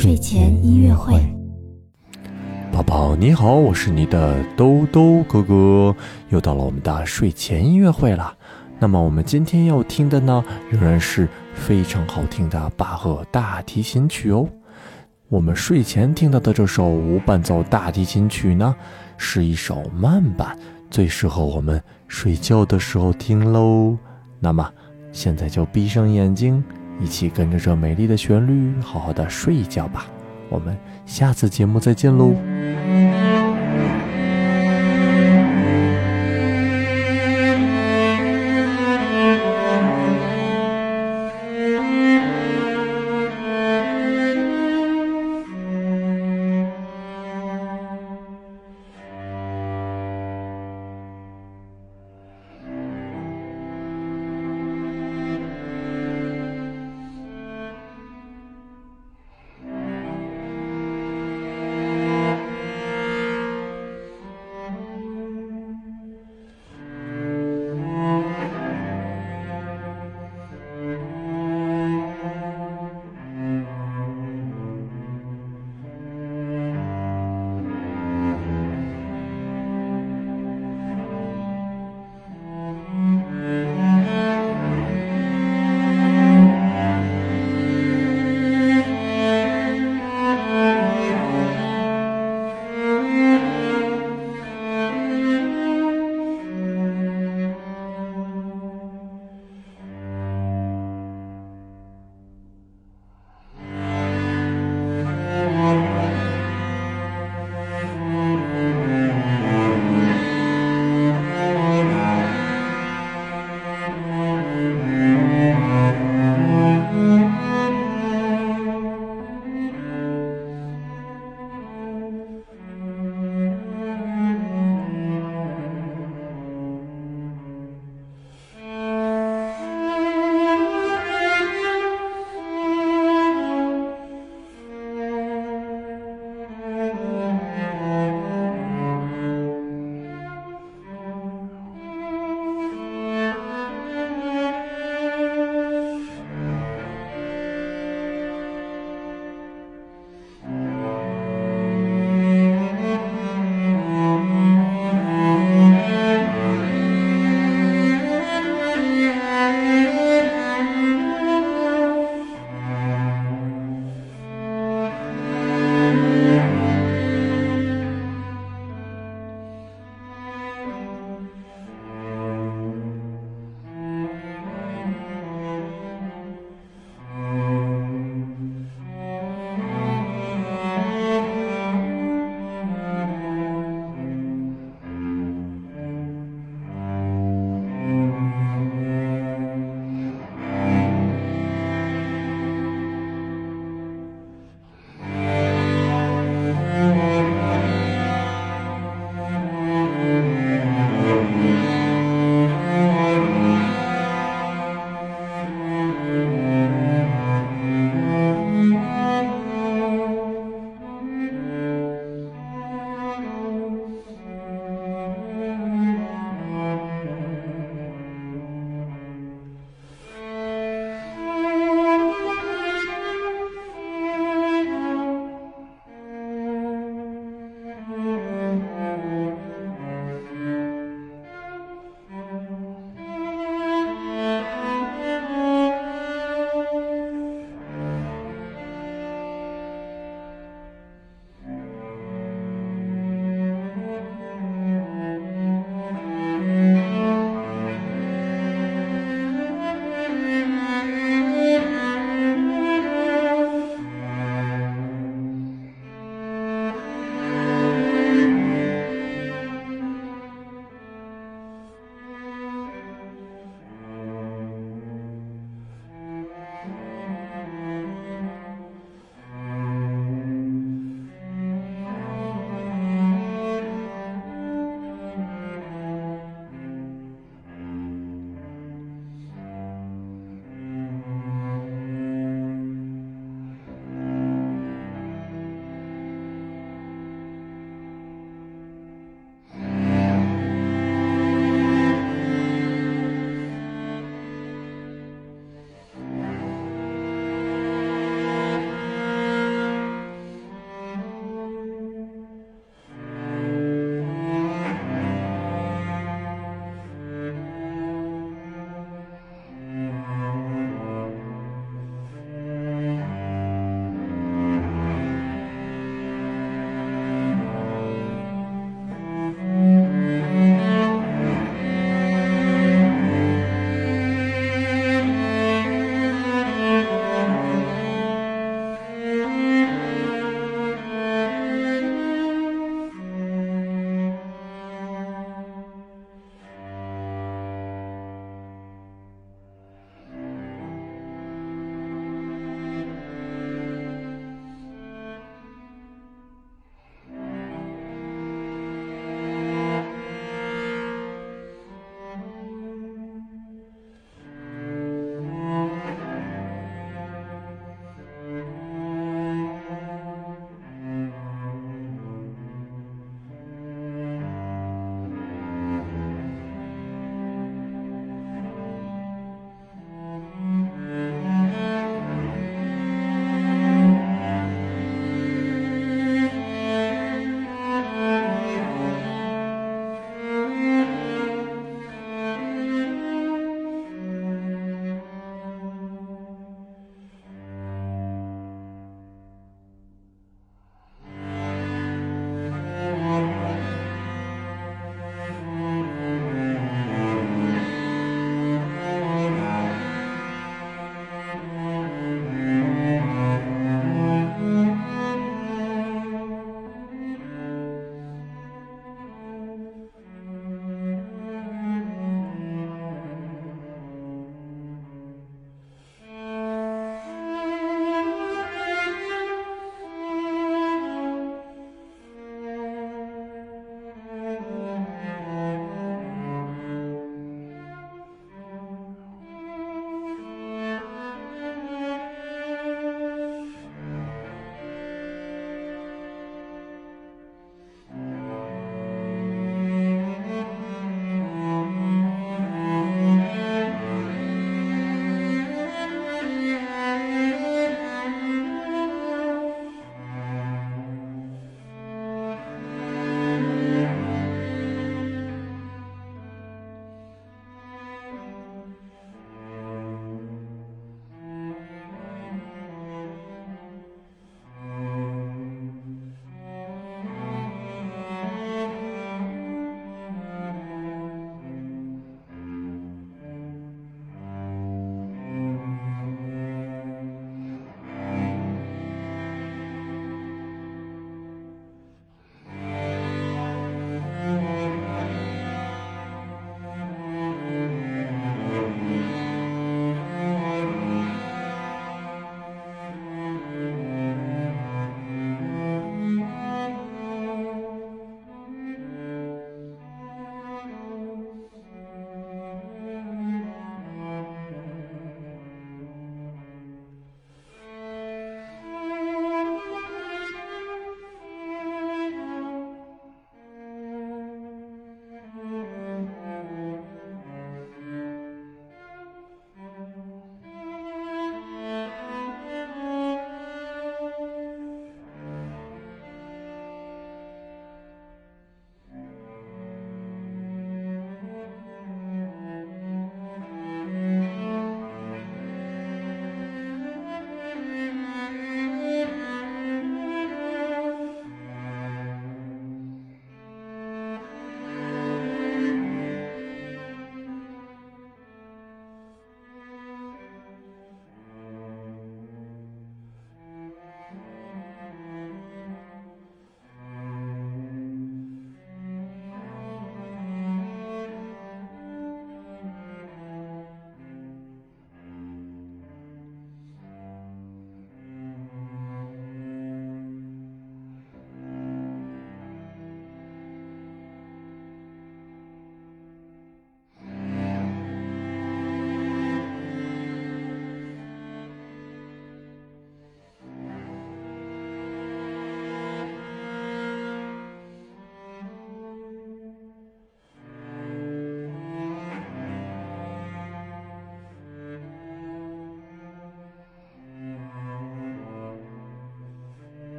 睡前音乐会，宝宝你好，我是你的兜兜哥哥，又到了我们的睡前音乐会了。那么我们今天要听的呢，仍然是非常好听的巴赫大提琴曲哦。我们睡前听到的这首无伴奏大提琴曲呢，是一首慢板，最适合我们睡觉的时候听喽。那么现在就闭上眼睛。一起跟着这美丽的旋律，好好的睡一觉吧。我们下次节目再见喽。